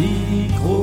Micro.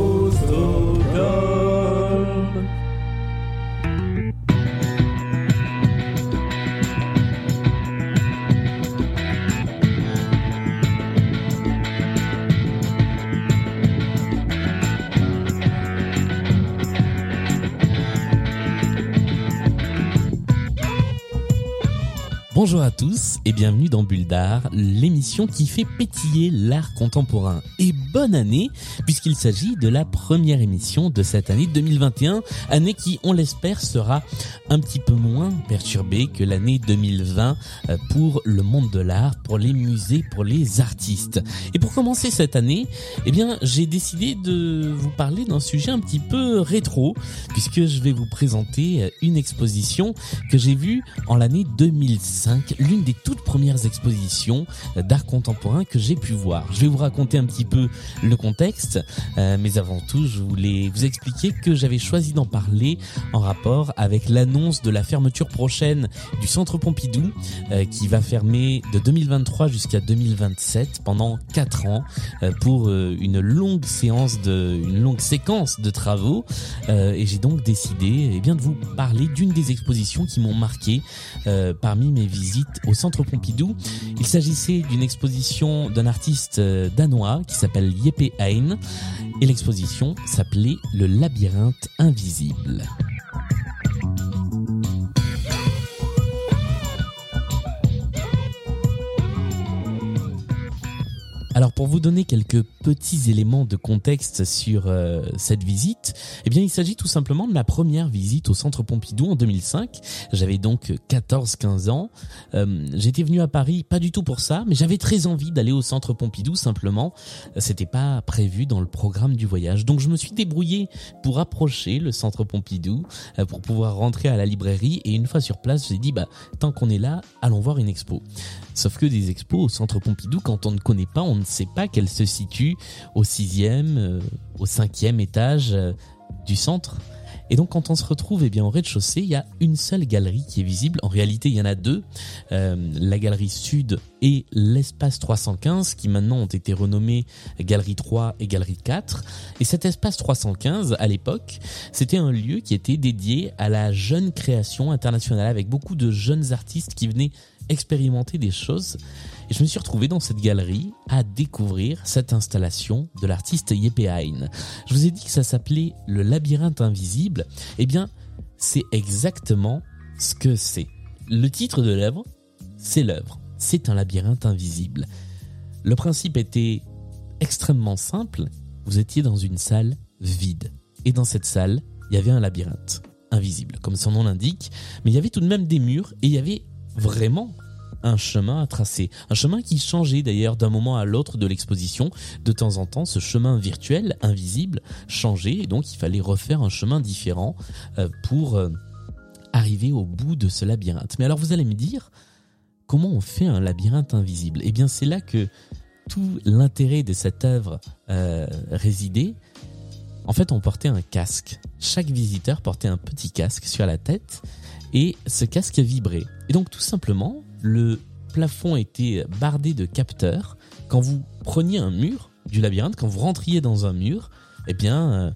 Bonjour à tous et bienvenue dans Bulle d'Art, l'émission qui fait pétiller l'art contemporain. Et bonne année, puisqu'il s'agit de la première émission de cette année 2021, année qui, on l'espère, sera un petit peu moins perturbée que l'année 2020 euh, pour le monde de l'art, pour les musées, pour les artistes. Et pour commencer cette année, eh bien, j'ai décidé de vous parler d'un sujet un petit peu rétro, puisque je vais vous présenter euh, une exposition que j'ai vue en l'année 2005 l'une des toutes premières expositions d'art contemporain que j'ai pu voir. Je vais vous raconter un petit peu le contexte, euh, mais avant tout, je voulais vous expliquer que j'avais choisi d'en parler en rapport avec l'annonce de la fermeture prochaine du Centre Pompidou, euh, qui va fermer de 2023 jusqu'à 2027 pendant 4 ans euh, pour une longue séance de, une longue séquence de travaux. et j'ai donc décidé, eh bien, de vous parler d'une des expositions qui m'ont marqué parmi mes visite au Centre Pompidou. Il s'agissait d'une exposition d'un artiste euh, danois qui s'appelle Jeppe Hein et l'exposition s'appelait Le labyrinthe invisible. Alors pour vous donner quelques petits éléments de contexte sur euh, cette visite, eh bien il s'agit tout simplement de ma première visite au Centre Pompidou en 2005. J'avais donc 14-15 ans. Euh, J'étais venu à Paris pas du tout pour ça, mais j'avais très envie d'aller au Centre Pompidou simplement. C'était pas prévu dans le programme du voyage, donc je me suis débrouillé pour approcher le Centre Pompidou euh, pour pouvoir rentrer à la librairie et une fois sur place, j'ai dit bah tant qu'on est là, allons voir une expo. Sauf que des expos au Centre Pompidou, quand on ne connaît pas, on ne sait pas qu'elle se situe au sixième, euh, au cinquième étage euh, du centre. Et donc quand on se retrouve eh bien au rez-de-chaussée, il y a une seule galerie qui est visible. En réalité, il y en a deux. Euh, la galerie sud et l'espace 315 qui maintenant ont été renommés galerie 3 et galerie 4. Et cet espace 315 à l'époque, c'était un lieu qui était dédié à la jeune création internationale avec beaucoup de jeunes artistes qui venaient expérimenter des choses. Et je me suis retrouvé dans cette galerie à découvrir cette installation de l'artiste Yeppe Hein. Je vous ai dit que ça s'appelait le labyrinthe invisible. Eh bien, c'est exactement ce que c'est. Le titre de l'œuvre, c'est l'œuvre. C'est un labyrinthe invisible. Le principe était extrêmement simple. Vous étiez dans une salle vide. Et dans cette salle, il y avait un labyrinthe invisible, comme son nom l'indique. Mais il y avait tout de même des murs et il y avait vraiment un chemin à tracer. Un chemin qui changeait d'ailleurs d'un moment à l'autre de l'exposition. De temps en temps, ce chemin virtuel, invisible, changeait et donc il fallait refaire un chemin différent euh, pour euh, arriver au bout de ce labyrinthe. Mais alors vous allez me dire, comment on fait un labyrinthe invisible? Eh bien c'est là que tout l'intérêt de cette œuvre euh, résidait. En fait, on portait un casque. Chaque visiteur portait un petit casque sur la tête et ce casque vibrait. Et donc tout simplement, le plafond était bardé de capteurs. Quand vous preniez un mur du labyrinthe, quand vous rentriez dans un mur, eh bien, euh,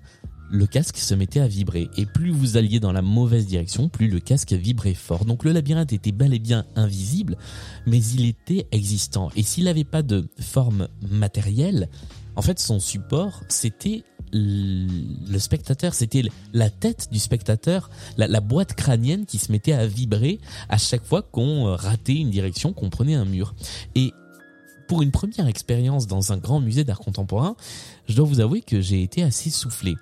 le casque se mettait à vibrer. Et plus vous alliez dans la mauvaise direction, plus le casque vibrait fort. Donc le labyrinthe était bel et bien invisible, mais il était existant. Et s'il n'avait pas de forme matérielle, en fait, son support, c'était le spectateur, c'était la tête du spectateur, la, boîte crânienne qui se mettait à vibrer à chaque fois qu'on euh, ratait une direction, qu'on prenait un mur. Et pour une première expérience dans un grand musée d'art contemporain, je dois vous avouer que j'ai été assez soufflé.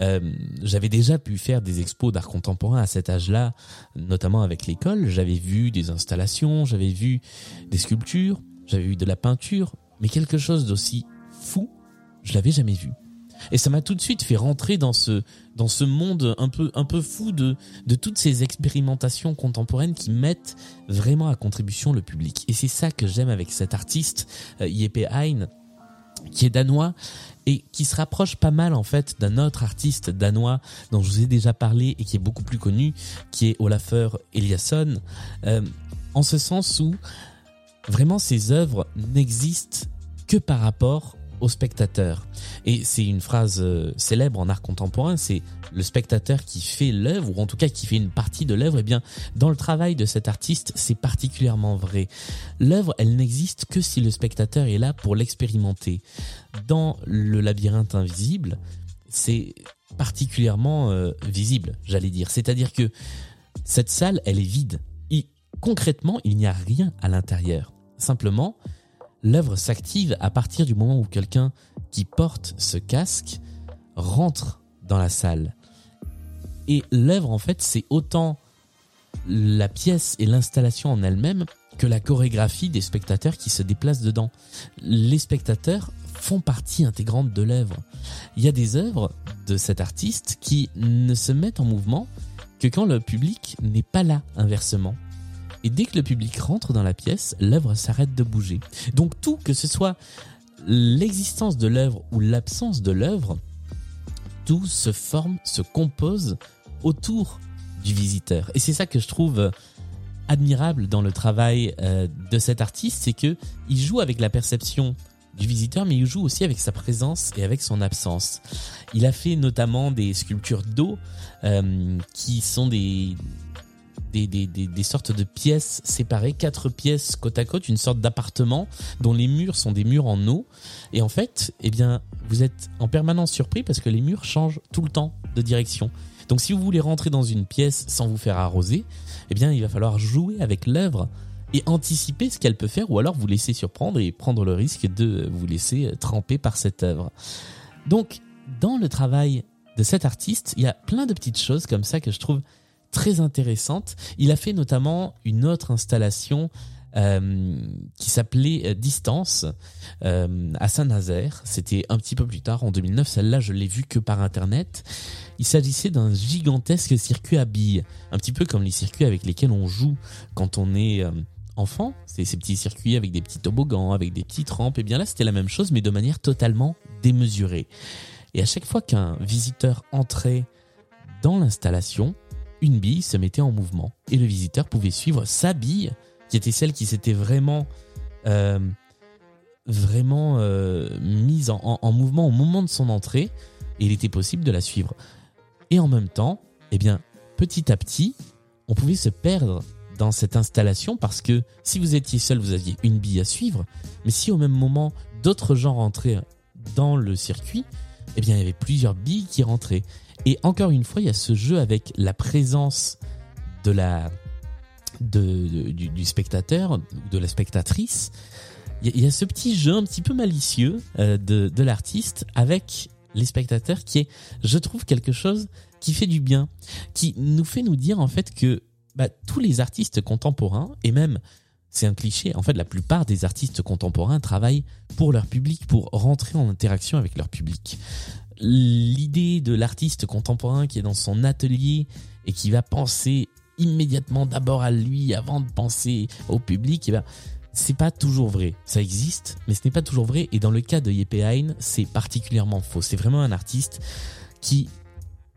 Euh, j'avais déjà pu faire des expos d'art contemporain à cet âge-là, notamment avec l'école. J'avais vu des installations, j'avais vu des sculptures, j'avais vu de la peinture, mais quelque chose d'aussi fou, je l'avais jamais vu. Et ça m'a tout de suite fait rentrer dans ce dans ce monde un peu un peu fou de de toutes ces expérimentations contemporaines qui mettent vraiment à contribution le public. Et c'est ça que j'aime avec cet artiste euh, Jeppe Hein qui est danois et qui se rapproche pas mal en fait d'un autre artiste danois dont je vous ai déjà parlé et qui est beaucoup plus connu, qui est Olafur Eliasson, euh, en ce sens où vraiment ses œuvres n'existent que par rapport au spectateur. Et c'est une phrase euh, célèbre en art contemporain, c'est le spectateur qui fait l'œuvre, ou en tout cas qui fait une partie de l'œuvre, et eh bien dans le travail de cet artiste, c'est particulièrement vrai. L'œuvre, elle n'existe que si le spectateur est là pour l'expérimenter. Dans le labyrinthe invisible, c'est particulièrement euh, visible, j'allais dire. C'est-à-dire que cette salle, elle est vide. Et concrètement, il n'y a rien à l'intérieur. Simplement, l'œuvre s'active à partir du moment où quelqu'un qui porte ce casque rentre dans la salle. Et l'œuvre, en fait, c'est autant la pièce et l'installation en elle-même que la chorégraphie des spectateurs qui se déplacent dedans. Les spectateurs font partie intégrante de l'œuvre. Il y a des œuvres de cet artiste qui ne se mettent en mouvement que quand le public n'est pas là, inversement. Et dès que le public rentre dans la pièce, l'œuvre s'arrête de bouger. Donc tout, que ce soit l'existence de l'œuvre ou l'absence de l'œuvre, tout se forme, se compose autour du visiteur. Et c'est ça que je trouve admirable dans le travail euh, de cet artiste, c'est que il joue avec la perception du visiteur, mais il joue aussi avec sa présence et avec son absence. Il a fait notamment des sculptures d'eau euh, qui sont des des, sortes de pièces séparées, quatre pièces côte à côte, une sorte d'appartement dont les murs sont des murs en eau. Et en fait, eh bien, vous êtes en permanence surpris parce que les murs changent tout le temps de direction. Donc si vous voulez rentrer dans une pièce sans vous faire arroser, eh bien, il va falloir jouer avec l'œuvre et anticiper ce qu'elle peut faire ou alors vous laisser surprendre et prendre le risque de vous laisser tremper par cette œuvre. Donc, dans le travail de cet artiste, il y a plein de petites choses comme ça que je trouve très intéressantes. Il a fait notamment une autre installation euh, qui s'appelait euh, Distance euh, à Saint-Nazaire. C'était un petit peu plus tard, en 2009. Celle-là, je l'ai vue que par Internet. Il s'agissait d'un gigantesque circuit à billes, un petit peu comme les circuits avec lesquels on joue quand on est enfant. C'est ces petits circuits avec des petits toboggans, avec des petites rampes. Et bien là, c'était la même chose, mais de manière totalement démesurée. Et à chaque fois qu'un visiteur entrait dans l'installation, une bille se mettait en mouvement et le visiteur pouvait suivre sa bille qui était celle qui s'était vraiment euh, euh, mise en, mouvement au moment de son entrée et il était possible de la suivre. Et en même temps, eh bien, petit à petit, on pouvait se perdre dans cette installation parce que si vous étiez seul, vous aviez une bille à suivre, mais si au même moment d'autres gens rentraient dans le circuit, eh bien, il y avait plusieurs billes qui rentraient. Et encore une fois, il y a ce jeu avec la présence de la de, du, spectateur, de la spectatrice, il y, a ce petit jeu un petit peu malicieux euh, de, de l'artiste avec les spectateurs qui est, je trouve, quelque chose qui fait du bien, qui nous fait nous dire en fait que bah, tous les artistes contemporains, et même, c'est un cliché, en fait, la plupart des artistes contemporains travaillent pour leur public, pour rentrer en interaction avec leur public. L'idée de l'artiste contemporain qui est dans son atelier et qui va penser immédiatement d'abord à lui avant de penser au public, eh ben, c'est pas toujours vrai. Ça existe, mais ce n'est pas toujours vrai. Et dans le cas de Yeppe Hein, c'est particulièrement faux. C'est vraiment un artiste qui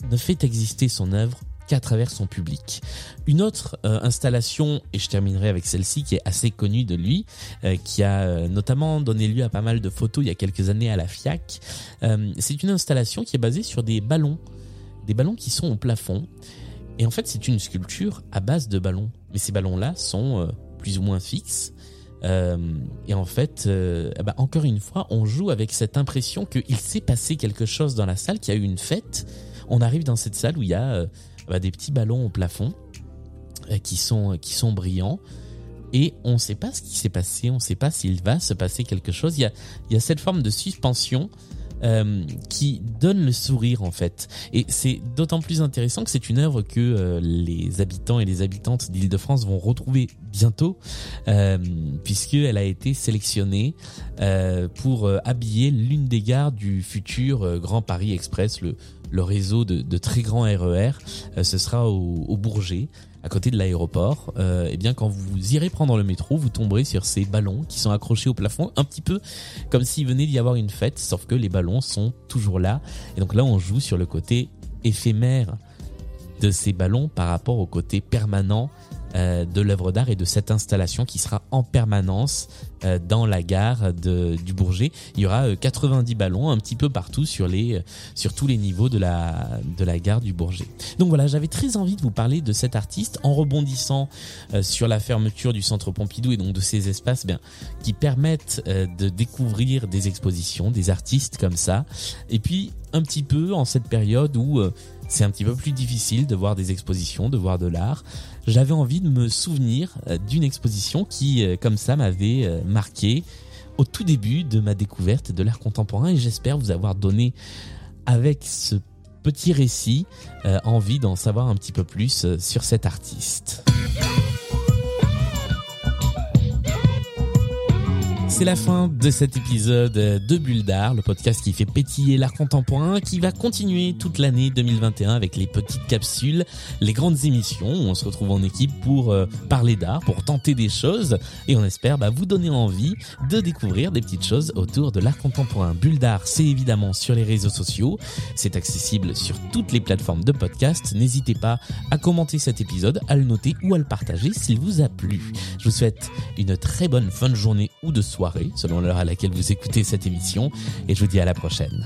ne fait exister son œuvre qu'à travers son public. Une autre euh, installation, et je terminerai avec celle-ci qui est assez connue de lui, euh, qui a euh, notamment donné lieu à pas mal de photos il y a quelques années à la FIAC, c'est une installation qui est basée sur des ballons, des ballons qui sont au plafond et en fait, c'est une sculpture à base de ballons. Mais ces ballons-là sont plus ou moins fixes. Et en fait, euh, bah, encore une fois, on joue avec cette impression qu'il s'est passé quelque chose dans la salle, qu'il y a eu une fête. On arrive dans cette salle où il y a bah, des petits ballons au plafond qui sont qui sont brillants et on ne sait pas ce qui s'est passé, on ne sait pas s'il va se passer quelque chose. Il y a, il y a cette forme de suspension euh, qui donne le sourire en fait. Et c'est d'autant plus intéressant que c'est une œuvre que euh, les habitants et les habitantes d'Île-de-France vont retrouver bientôt, euh, puisqu'elle a été sélectionnée euh, pour habiller l'une des gares du futur Grand Paris Express, le, réseau de, très grands RER. ce sera au Bourget à côté de l'aéroport, euh, eh bien quand vous irez prendre le métro, vous tomberez sur ces ballons qui sont accrochés au plafond, un petit peu comme s'il venait d'y avoir une fête, sauf que les ballons sont toujours là. Et donc là, on joue sur le côté éphémère de ces ballons par rapport au côté permanent de l'œuvre d'art et de cette installation qui sera en permanence euh, dans la gare de, du Bourget. Il y aura 90 ballons un petit peu partout sur les sur tous les niveaux de la de la gare du Bourget. Donc voilà, j'avais très envie de vous parler de cet artiste en rebondissant sur la fermeture du centre Pompidou et donc de ces espaces bien qui permettent de découvrir des expositions, des artistes comme ça. Et puis un petit peu en cette période où c'est un petit peu plus difficile de voir des expositions, de voir de l'art. J'avais envie de me souvenir euh, d'une exposition qui, euh, comme ça, m'avait euh, marqué au tout début de ma découverte de l'art contemporain et j'espère vous avoir donné avec ce petit récit envie d'en savoir un petit peu plus sur cet artiste. C'est la fin de cet épisode de Bulle le podcast qui fait pétiller l'art contemporain, qui va continuer toute l'année 2021 avec les petites capsules, les grandes émissions où on se retrouve en équipe pour euh, parler d'art, pour tenter des choses et on espère bah, vous donner envie de découvrir des petites choses autour de l'art contemporain. Bulle c'est évidemment sur les réseaux sociaux, c'est accessible sur toutes les plateformes de podcast. N'hésitez pas à commenter cet épisode, à le noter ou à le partager s'il vous a plu. Je vous souhaite une très bonne fin de journée ou de selon l'heure à laquelle vous écoutez cette émission, et je vous dis à la prochaine.